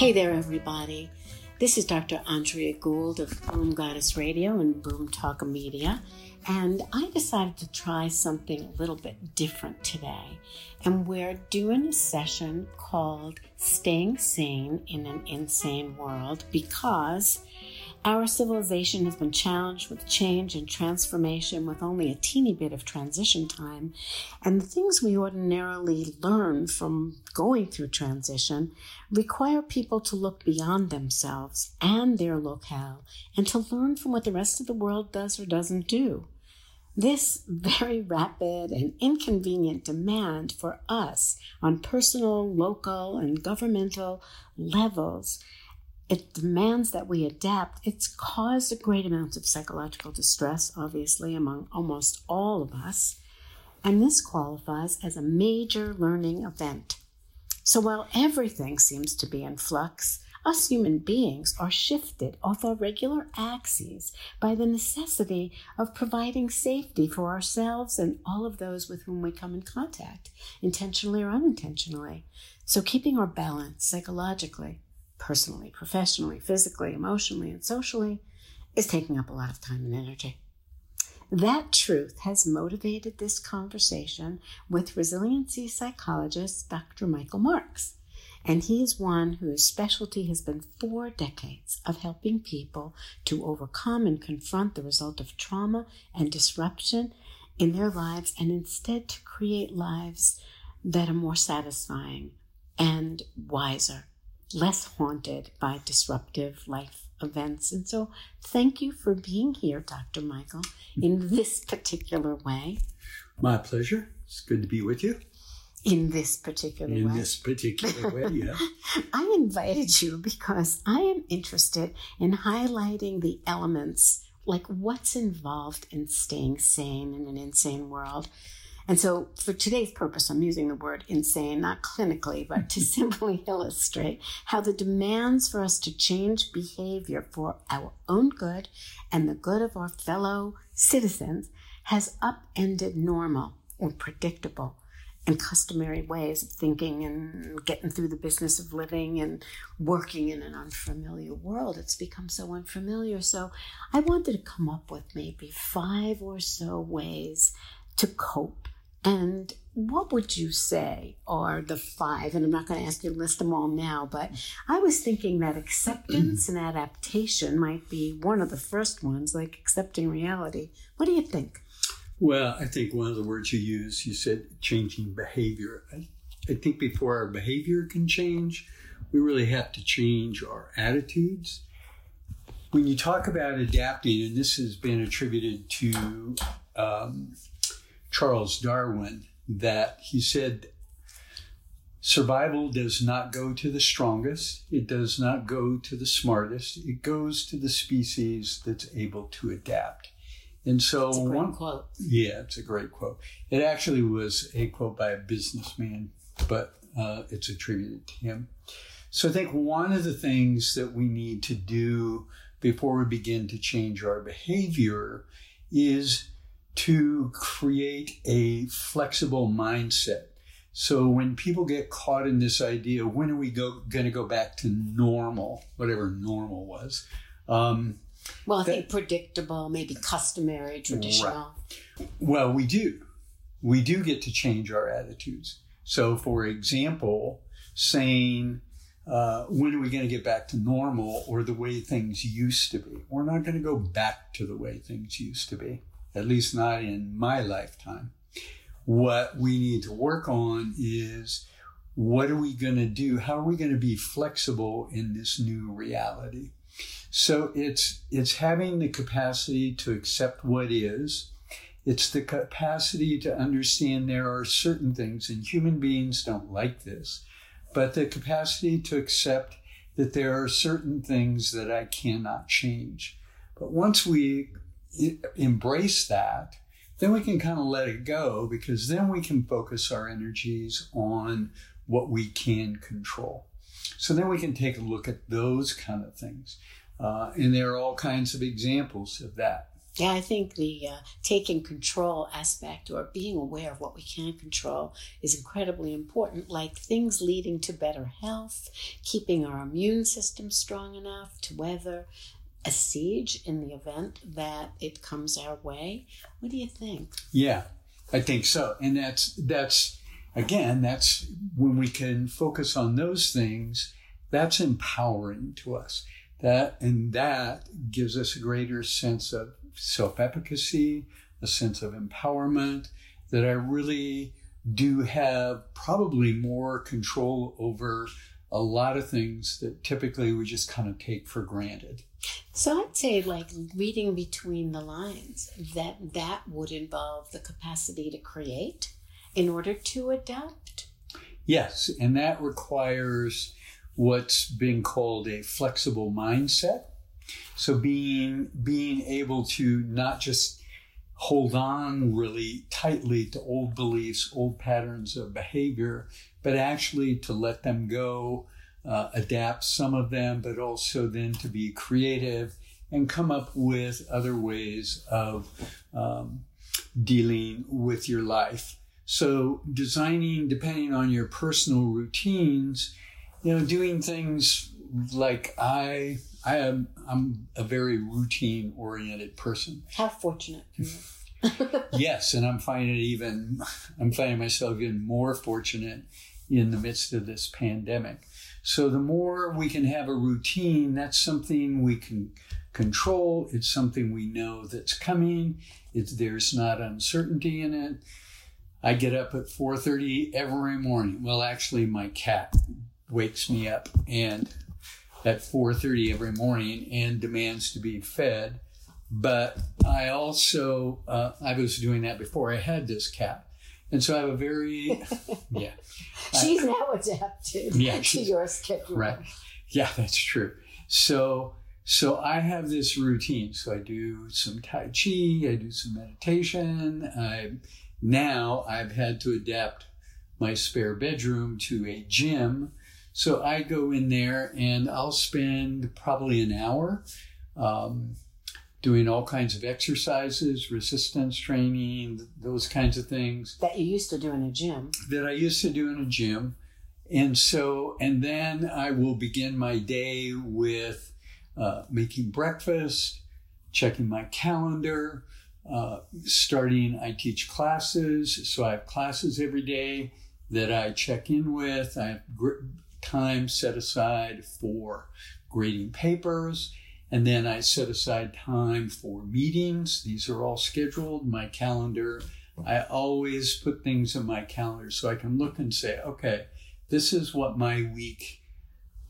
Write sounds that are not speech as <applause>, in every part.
Hey there, everybody. This is Dr. Andrea Gould of Boom Goddess Radio and Boom Talk Media, and I decided to try something a little bit different today. And we're doing a session called Staying Sane in an Insane World because our civilization has been challenged with change and transformation with only a teeny bit of transition time. And the things we ordinarily learn from going through transition require people to look beyond themselves and their locale and to learn from what the rest of the world does or doesn't do. This very rapid and inconvenient demand for us on personal, local, and governmental levels it demands that we adapt. It's caused a great amount of psychological distress, obviously, among almost all of us. And this qualifies as a major learning event. So while everything seems to be in flux, us human beings are shifted off our regular axes by the necessity of providing safety for ourselves and all of those with whom we come in contact, intentionally or unintentionally. So keeping our balance psychologically personally, professionally, physically, emotionally, and socially is taking up a lot of time and energy. That truth has motivated this conversation with resiliency psychologist Dr. Michael Marks. And he is one whose specialty has been four decades of helping people to overcome and confront the result of trauma and disruption in their lives and instead to create lives that are more satisfying and wiser less haunted by disruptive life events. And so, thank you for being here, Dr. Michael, in mm-hmm. this particular way. My pleasure. It's good to be with you. In this particular in way. In this particular way, <laughs> yeah. I invited you because I am interested in highlighting the elements, like what's involved in staying sane in an insane world and so, for today's purpose, I'm using the word insane, not clinically, but to <laughs> simply illustrate how the demands for us to change behavior for our own good and the good of our fellow citizens has upended normal or predictable and customary ways of thinking and getting through the business of living and working in an unfamiliar world. It's become so unfamiliar. So I wanted to come up with maybe five or so ways to cope and what would you say are the five? And I'm not going to ask you to list them all now, but I was thinking that acceptance and adaptation might be one of the first ones, like accepting reality. What do you think? Well, I think one of the words you used, you said changing behavior. I, I think before our behavior can change, we really have to change our attitudes. When you talk about adapting, and this has been attributed to um, Charles Darwin that he said survival does not go to the strongest, it does not go to the smartest, it goes to the species that's able to adapt. And so, one quote. Yeah, it's a great quote. It actually was a quote by a businessman, but uh, it's attributed to him. So, I think one of the things that we need to do before we begin to change our behavior is to create a flexible mindset. So when people get caught in this idea, when are we go, going to go back to normal, whatever normal was? Um, well, I that, think predictable, maybe customary, traditional. Right. Well, we do. We do get to change our attitudes. So, for example, saying, uh, when are we going to get back to normal or the way things used to be? We're not going to go back to the way things used to be at least not in my lifetime. What we need to work on is what are we going to do? How are we going to be flexible in this new reality? So it's it's having the capacity to accept what is. It's the capacity to understand there are certain things, and human beings don't like this, but the capacity to accept that there are certain things that I cannot change. But once we embrace that, then we can kind of let it go because then we can focus our energies on what we can control. So then we can take a look at those kind of things. Uh, and there are all kinds of examples of that. Yeah, I think the uh, taking control aspect or being aware of what we can control is incredibly important, like things leading to better health, keeping our immune system strong enough to weather a siege in the event that it comes our way. What do you think? Yeah, I think so. And that's, that's, again, that's when we can focus on those things, that's empowering to us. That, and that gives us a greater sense of self efficacy, a sense of empowerment, that I really do have probably more control over a lot of things that typically we just kind of take for granted. So I'd say like reading between the lines that that would involve the capacity to create in order to adapt. Yes, and that requires what's been called a flexible mindset. So being being able to not just hold on really tightly to old beliefs, old patterns of behavior, but actually to let them go, uh, adapt some of them, but also then to be creative and come up with other ways of um, dealing with your life. So designing, depending on your personal routines, you know, doing things like I I am I'm a very routine oriented person. How fortunate. <laughs> <laughs> yes, and I'm finding even I'm finding myself even more fortunate in the midst of this pandemic. So the more we can have a routine, that's something we can control. It's something we know that's coming. It's there's not uncertainty in it. I get up at 4:30 every morning. Well, actually my cat wakes me up and at 4.30 every morning and demands to be fed but i also uh, i was doing that before i had this cat and so i have a very <laughs> yeah. She's I, now adapted yeah, to your schedule right. Yeah that's true. So so i have this routine. So i do some tai chi i do some meditation. I now i've had to adapt my spare bedroom to a gym. So I go in there and I'll spend probably an hour um, doing all kinds of exercises, resistance training, those kinds of things. That you used to do in a gym. That I used to do in a gym. And so, and then I will begin my day with uh, making breakfast, checking my calendar, uh, starting, I teach classes. So I have classes every day that I check in with. I have time set aside for grading papers. And then I set aside time for meetings. These are all scheduled. My calendar, I always put things in my calendar so I can look and say, okay, this is what my week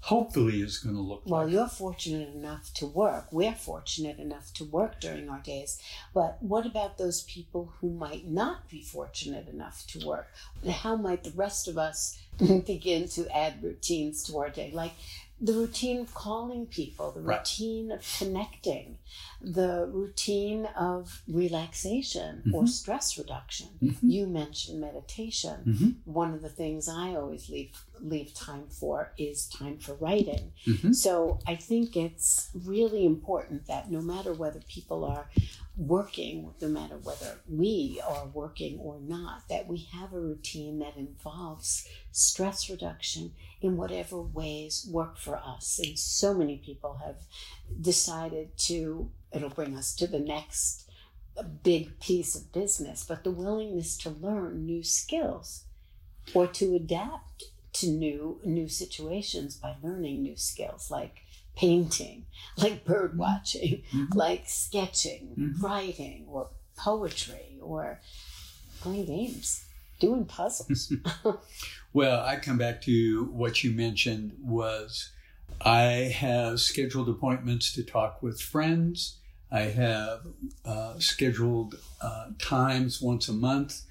hopefully is going to look well, like. Well, you're fortunate enough to work. We're fortunate enough to work during our days. But what about those people who might not be fortunate enough to work? How might the rest of us <laughs> begin to add routines to our day? Like the routine of calling people, the routine right. of connecting, the routine of relaxation mm-hmm. or stress reduction. Mm-hmm. You mentioned meditation. Mm-hmm. One of the things I always leave leave time for is time for writing. Mm-hmm. So I think it's really important that no matter whether people are working, no matter whether we are working or not, that we have a routine that involves stress reduction in whatever ways work for us. And so many people have decided to, it'll bring us to the next big piece of business, but the willingness to learn new skills or to adapt to new new situations by learning new skills like painting, <laughs> like bird watching, mm-hmm. like sketching, mm-hmm. writing, or poetry, or playing games, doing puzzles. <laughs> <laughs> well, I come back to what you mentioned was I have scheduled appointments to talk with friends. I have uh, scheduled uh, times once a month.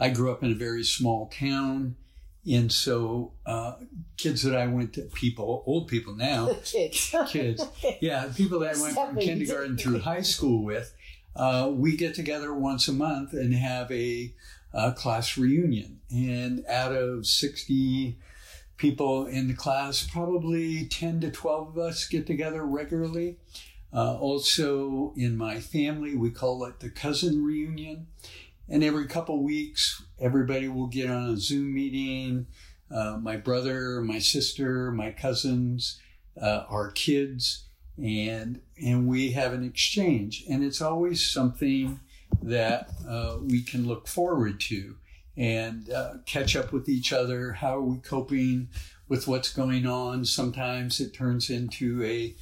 I grew up in a very small town. And so, uh, kids that I went to, people, old people now, <laughs> kids, kids, yeah, people that I went from kindergarten through high school with, uh, we get together once a month and have a, a class reunion. And out of 60 people in the class, probably 10 to 12 of us get together regularly. Uh, also, in my family, we call it the cousin reunion. And every couple weeks, everybody will get on a Zoom meeting. Uh, my brother, my sister, my cousins, uh, our kids, and and we have an exchange. And it's always something that uh, we can look forward to and uh, catch up with each other. How are we coping with what's going on? Sometimes it turns into a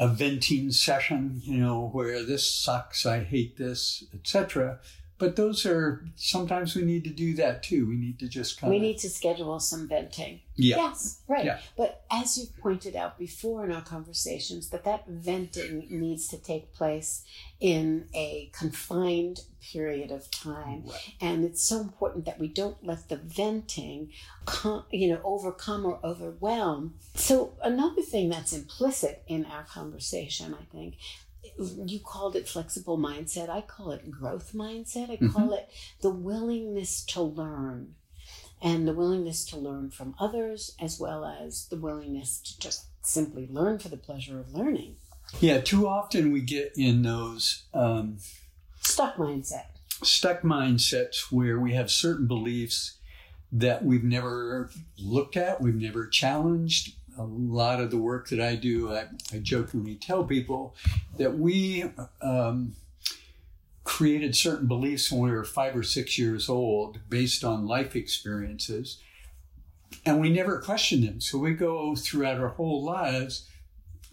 a venting session, you know, where this sucks, I hate this, etc. But those are sometimes we need to do that too. We need to just kind we of We need to schedule some venting. yeah Yes, right. Yeah. But as you pointed out before in our conversations, that that venting needs to take place in a confined period of time, Right. and it's so important that we don't let the venting, com- you know, overcome or overwhelm. So another thing that's implicit in our conversation, I think. You called it flexible mindset. I call it growth mindset. I call it the willingness to learn and the willingness to learn from others, as well as the willingness to just simply learn for the pleasure of learning. Yeah, too often we get in those um, Stuck mindset. stuck mindsets where we have certain beliefs that we've never looked at, we've never challenged. A lot of the work that I do, I, I jokingly tell people that we um, created certain beliefs when we were five or six years old based on life experiences, and we never question them. So we go throughout our whole lives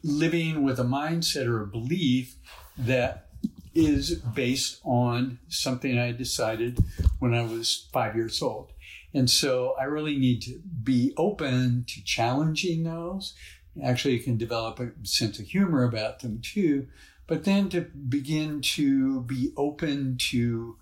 living with a mindset or a belief that is based on something I decided when I was five years old. And so I really need to be open to challenging those. Actually, you can develop a sense of humor about them too, but then to begin to be open to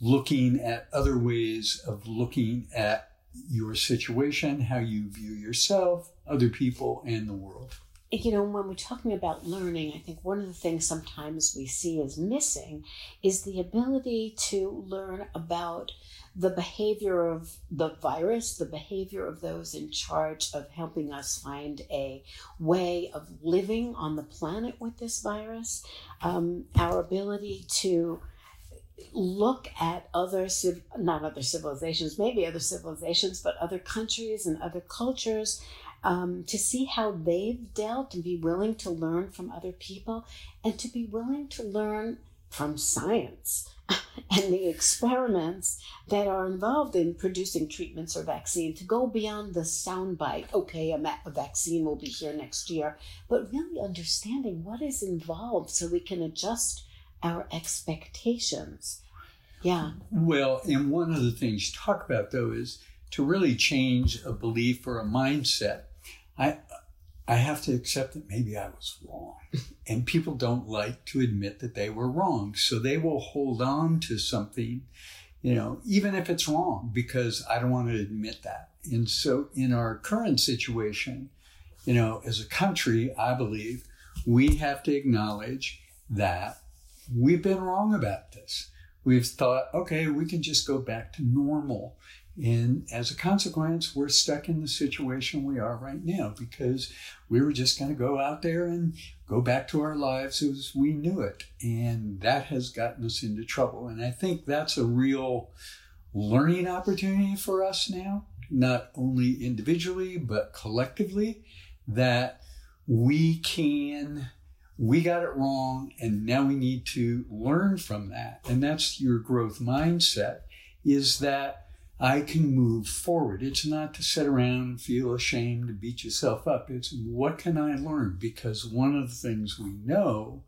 looking at other ways of looking at your situation, how you view yourself, other people, and the world. You know, when we're talking about learning, I think one of the things sometimes we see as missing is the ability to learn about the behavior of the virus, the behavior of those in charge of helping us find a way of living on the planet with this virus, um, our ability to look at other civ- not other civilizations maybe other civilizations but other countries and other cultures um, to see how they've dealt and be willing to learn from other people and to be willing to learn from science <laughs> and the experiments that are involved in producing treatments or vaccine to go beyond the soundbite okay a, ma- a vaccine will be here next year but really understanding what is involved so we can adjust our expectations. Yeah. Well, and one of the things you talk about though is to really change a belief or a mindset. I I have to accept that maybe I was wrong. <laughs> And people don't like to admit that they were wrong. So they will hold on to something, you know, even if it's wrong, because I don't want to admit that. And so in our current situation, you know, as a country, I believe we have to acknowledge that we've been wrong about this. We've thought, okay, we can just go back to normal. And as a consequence, we're stuck in the situation we are right now because we were just going to go out there and go back to our lives as we knew it. And that has gotten us into trouble. And I think that's a real learning opportunity for us now, not only individually, but collectively, that we can we got it wrong and now we need to learn from that and that's your growth mindset is that i can move forward. It's not to sit around and feel ashamed and beat yourself up. It's what can i learn? Because one of the things we know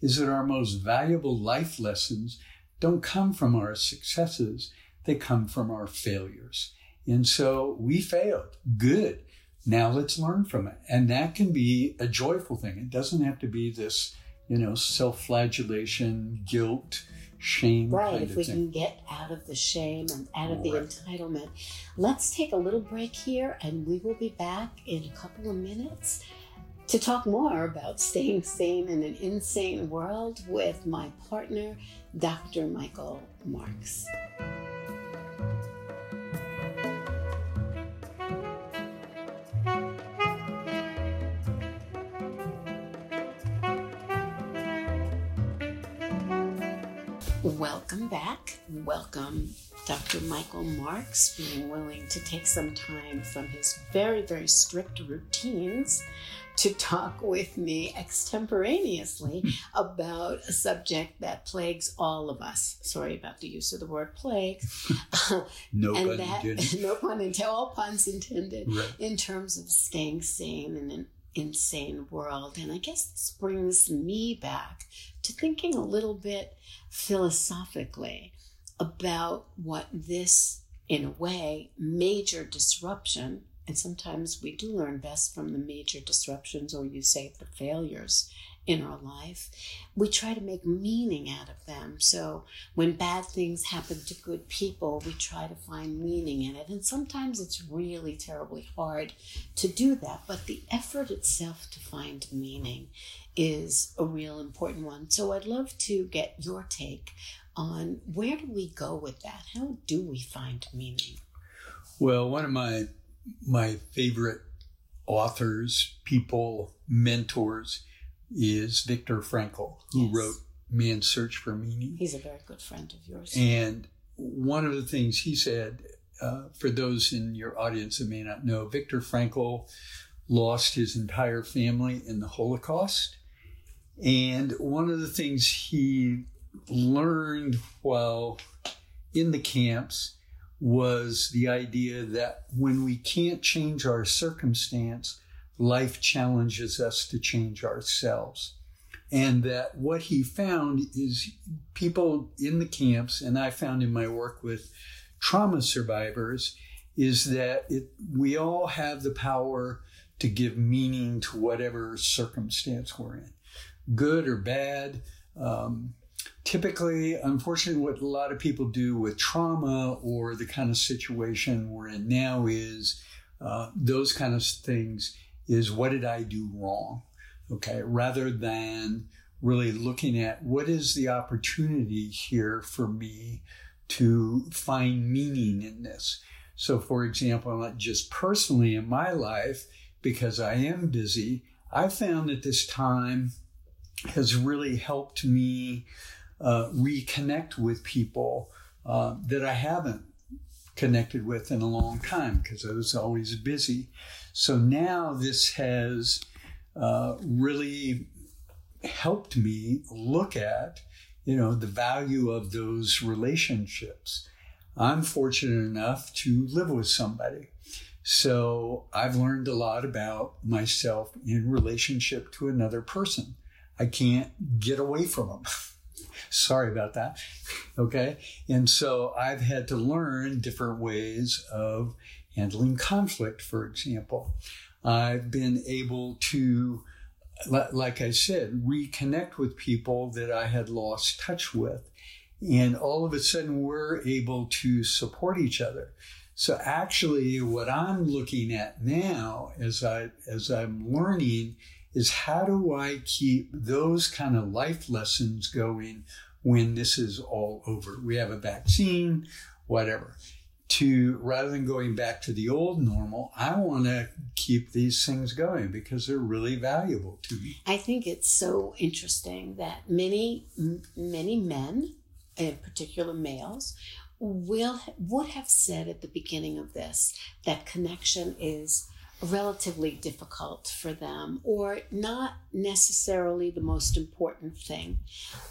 is that our most valuable life lessons don't come from our successes. They come from our failures. And so we failed. Good. Now let's learn from it. And that can be a joyful thing. It doesn't have to be this, you know, self flagellation, guilt, shame Right, kind if we thing. can get out of the shame and out of the entitlement. Let's take a little break here and we will be back in a couple of minutes to talk more about staying sane in an insane world with my partner, Dr. Michael Marks. Welcome back. Welcome, Dr. Michael Marks, being willing to take some time from his very, very strict routines to talk with me extemporaneously hmm. about a subject that plagues all of us. Sorry about the use of the word plague. <laughs> <laughs> no and pun that, intended. <laughs> No pun intended. All puns intended. Right. In terms of staying sane in an insane world. And I guess this brings me back to thinking a little bit philosophically about what this, in a way, major disruption, and sometimes we do learn best from the major disruptions, or you say the failures in our life, we try to make meaning out of them. So when bad things happen to good people, we try to find meaning in it. And sometimes it's really terribly hard to do that. But the effort itself to find meaning is a real important one. So I'd love to get your take on where do we go with that? How do we find meaning? Well, one of my my favorite authors, people, mentors is Viktor Frankl, who Yes. wrote Man's Search for Meaning. He's a very good friend of yours. And one of the things he said, uh, for those in your audience that may not know, Viktor Frankl lost his entire family in the Holocaust. And one of the things he learned while in the camps was the idea that when we can't change our circumstance, life challenges us to change ourselves. And that what he found is people in the camps, and I found in my work with trauma survivors, is that it, we all have the power to give meaning to whatever circumstance we're in, good or bad. Um, typically, unfortunately, what a lot of people do with trauma or the kind of situation we're in now is uh, those kind of things is what did I do wrong? Okay, rather than really looking at what is the opportunity here for me to find meaning in this. So, for example, not just personally in my life, because I am busy, I found that this time has really helped me uh, reconnect with people uh, that I haven't connected with in a long time because I was always busy. So now this has uh, really helped me look at, you know, the value of those relationships. I'm fortunate enough to live with somebody. So I've learned a lot about myself in relationship to another person. I can't get away from them. <laughs> Sorry about that. Okay. And so I've had to learn different ways of handling conflict, for example. I've been able to, like I said, reconnect with people that I had lost touch with. And all of a sudden, we're able to support each other. So actually, what I'm looking at now, as I as I'm learning, is how do I keep those kind of life lessons going when this is all over? We have a vaccine, whatever. To rather than going back to the old normal, I want to keep these things going because they're really valuable to me. I think it's so interesting that many many men, in particular males, will would have said at the beginning of this that connection is relatively difficult for them or not necessarily the most important thing.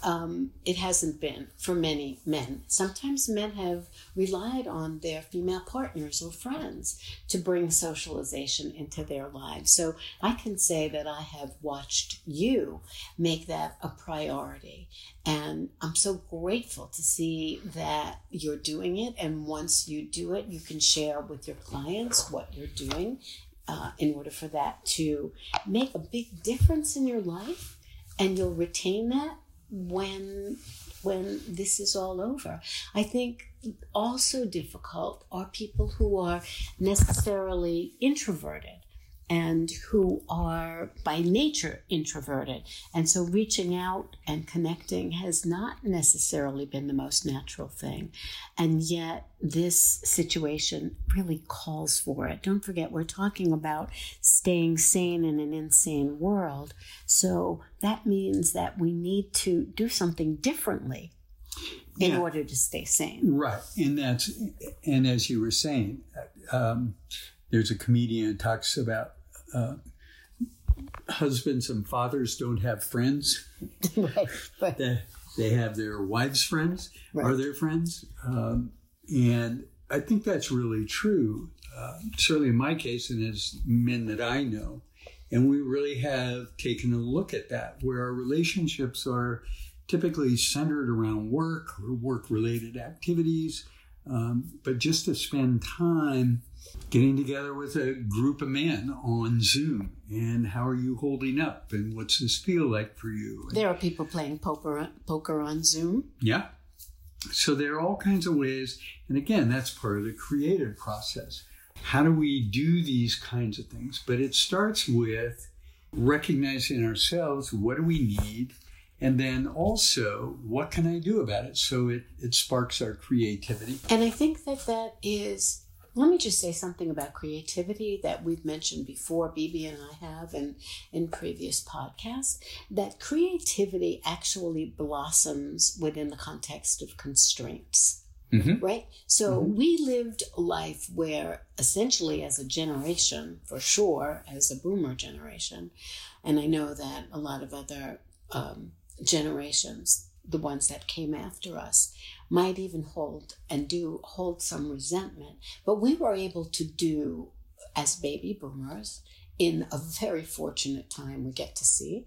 Um, it hasn't been for many men. Sometimes men have relied on their female partners or friends to bring socialization into their lives. So I can say that I have watched you make that a priority. And I'm so grateful to see that you're doing it. And once you do it, you can share with your clients what you're doing uh, in order for that to make a big difference in your life. And you'll retain that when when this is all over. I think also difficult are people who are necessarily introverted and who are by nature introverted. And so reaching out and connecting has not necessarily been the most natural thing. And yet, this situation really calls for it. Don't forget, we're talking about staying sane in an insane world. So that means that we need to do something differently. in Yeah. order to stay sane. Right, and that's and as you were saying, um, there's a comedian talks about uh, husbands and fathers don't have friends; <laughs> right, right. they they have their wives' friends Right. are their friends, um, and I think that's really true. Uh, certainly in my case, and as men that I know, and we really have taken a look at that, where our relationships are typically centered around work or work related activities. Um, but just to spend time getting together with a group of men on Zoom and how are you holding up and what's this feel like for you? There are people playing poker, poker on Zoom. Yeah. So there are all kinds of ways. And again, that's part of the creative process. How do we do these kinds of things? But it starts with recognizing ourselves what do we need? And then also, what can I do about it? So it, it sparks our creativity. And I think that that is, let me just say something about creativity that we've mentioned before, Bibi and I have, and in previous podcasts, that creativity actually blossoms within the context of constraints. Mhm. Right? So we lived a life where essentially as a generation, for sure, as a boomer generation, and I know that a lot of other um, generations, the ones that came after us, might even hold and do hold some resentment. But we were able to do, as baby boomers, in a very fortunate time we get to see,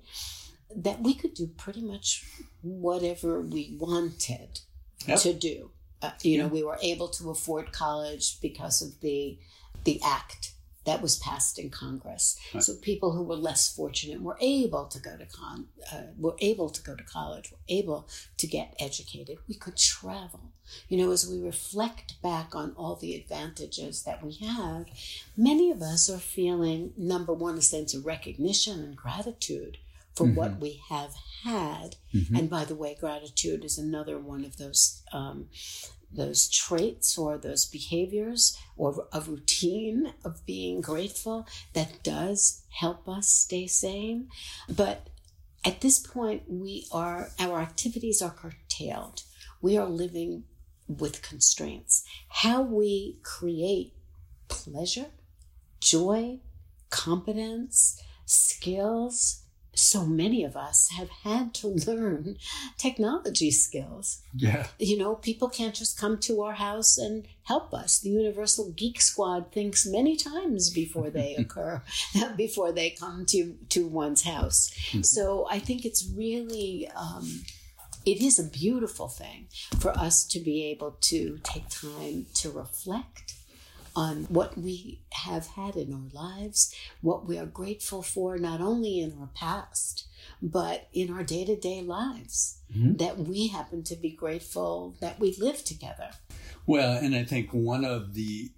that we could do pretty much whatever we wanted Yep. to do. Uh, you know, we were able to afford college because of the the act that was passed in Congress. Right. So people who were less fortunate were able to go to con, uh, were able to go to college, were able to get educated. We could travel. You know, as we reflect back on all the advantages that we have, many of us are feeling number one a sense of recognition and gratitude for what we have had. And by the way, gratitude is another one of those um, those traits or those behaviors or a routine of being grateful that does help us stay sane. But at this point, we are our activities are curtailed. We are living with constraints. How we create pleasure, joy, competence, skills. So many of us have had to learn technology skills Yeah. you know, people can't just come to our house and help us. The Universal Geek Squad thinks many times before they <laughs> occur, <laughs> before they come to to one's house. So I think it's really, um, it is a beautiful thing for us to be able to take time to reflect on what we have had in our lives, what we are grateful for, not only in our past, but in our day to day lives. Mm-hmm. That we happen to be grateful that we live together. Well, and I think one of the,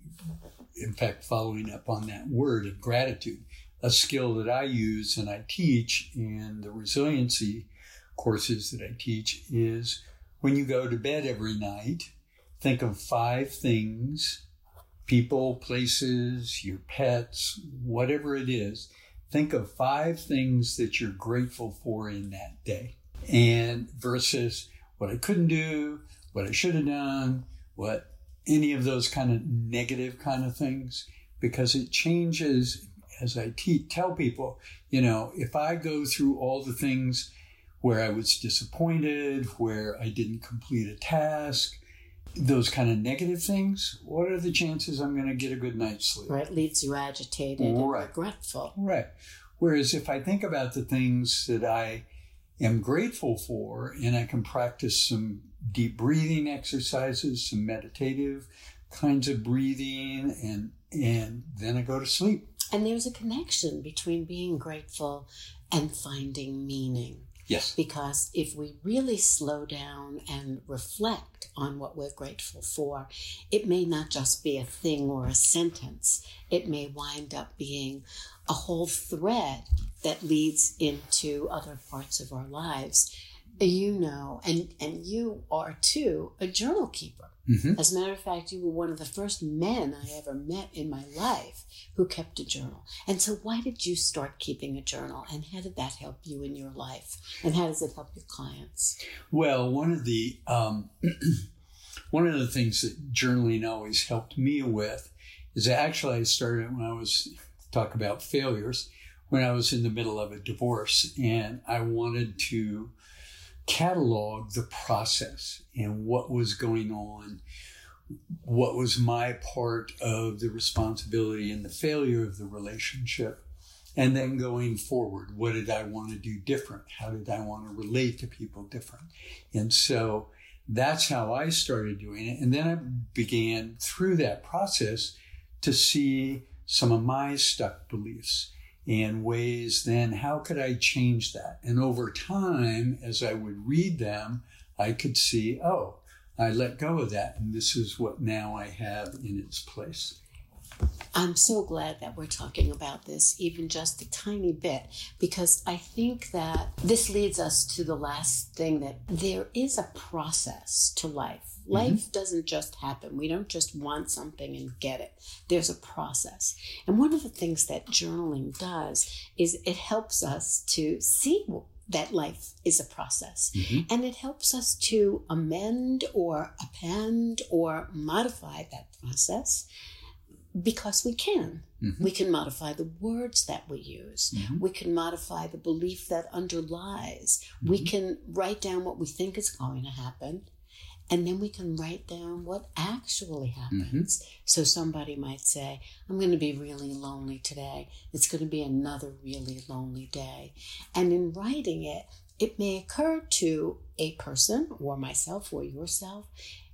in fact, following up on that word of gratitude, a skill that I use and I teach in the resiliency courses that I teach is when you go to bed every night, think of five things people, places, your pets, whatever it is. Think of five things that you're grateful for in that day. And versus what I couldn't do, what I should have done, what any of those kind of negative kind of things, because it changes as I te- tell people, you know, if I go through all the things where I was disappointed, where I didn't complete a task, those kind of negative things, what are the chances I'm going to get a good night's sleep? Right, leaves you agitated and regretful. Right. Whereas if I think about the things that I am grateful for and I can practice some deep breathing exercises, some meditative kinds of breathing and and then I go to sleep. And there's a connection between being grateful and finding meaning. Yes. Because if we really slow down and reflect on what we're grateful for, it may not just be a thing or a sentence. It may wind up being a whole thread that leads into other parts of our lives You know, and and you are too a journal keeper. Mm-hmm. As a matter of fact, you were one of the first men I ever met in my life who kept a journal. And so, why did you start keeping a journal? And how did that help you in your life? And how does it help your clients? Well, one of the um, <clears throat> one of the things that journaling always helped me with is actually I started when I was talk about failures when I was in the middle of a divorce and I wanted to catalog the process and what was going on, what was my part of the responsibility and the failure of the relationship. And then going forward, what did I want to do different? How did I want to relate to people different? And so that's how I started doing it. And then I began through that process to see some of my stuck beliefs and ways then how could I change that? And over time, as I would read them, I could see, oh, I let go of that. And this is what now I have in its place. I'm so glad that we're talking about this, even just a tiny bit, because I think that this leads us to the last thing that there is a process to life. Life mm-hmm. doesn't just happen. We don't just want something and get it. There's a process. And one of the things that journaling does is it helps us to see that life is a process. Mm-hmm. And it helps us to amend or append or modify that process because we can. Mm-hmm. We can modify the words that we use. Mm-hmm. We can modify the belief that underlies. Mm-hmm. We can write down what we think is going to happen. And then we can write down what actually happens. Mm-hmm. So somebody might say, I'm going to be really lonely today. It's going to be another really lonely day. And in writing it, it may occur to a person or myself or yourself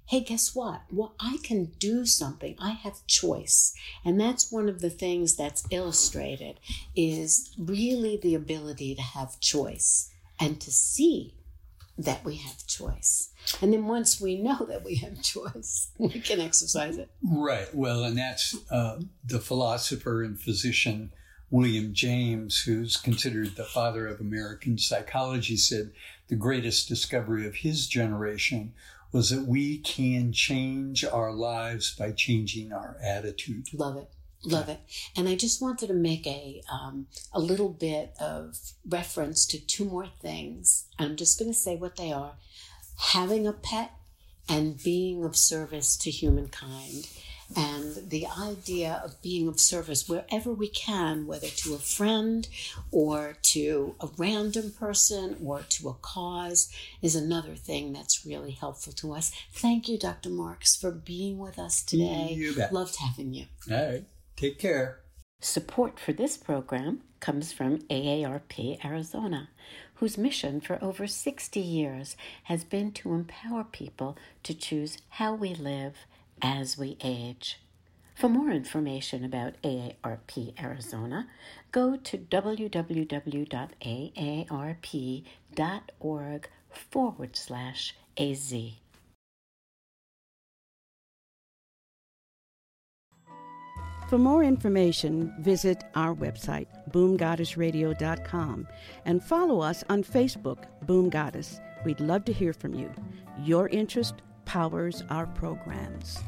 hey, guess what? Well, I can do something. I have choice. And that's one of the things that's illustrated is really the ability to have choice and to see that we have choice. And then once we know that we have <laughs> choice, we can exercise it. Right. Well, and that's uh, the philosopher and physician William James, who's considered the father of American psychology, said the greatest discovery of his generation was that we can change our lives by changing our attitude. Love it. Love it. And I just wanted to make a um, a little bit of reference to two more things. I'm just going to say what they are: having a pet and being of service to humankind and the idea of being of service wherever we can, whether to a friend or to a random person or to a cause, is another thing that's really helpful to us. Thank you, Dr. Marks, for being with us mm, today. You bet. Loved having you. All right. Take care. Support for this program comes from AARP Arizona, whose mission for over 60 years has been to empower people to choose how we live as we age. For more information about AARP Arizona, go to www.aarp.org forward slash AZ. For more information, visit our website, boomgoddessradio.com, and follow us on Facebook, Boom Goddess. We'd love to hear from you. Your interest powers our programs.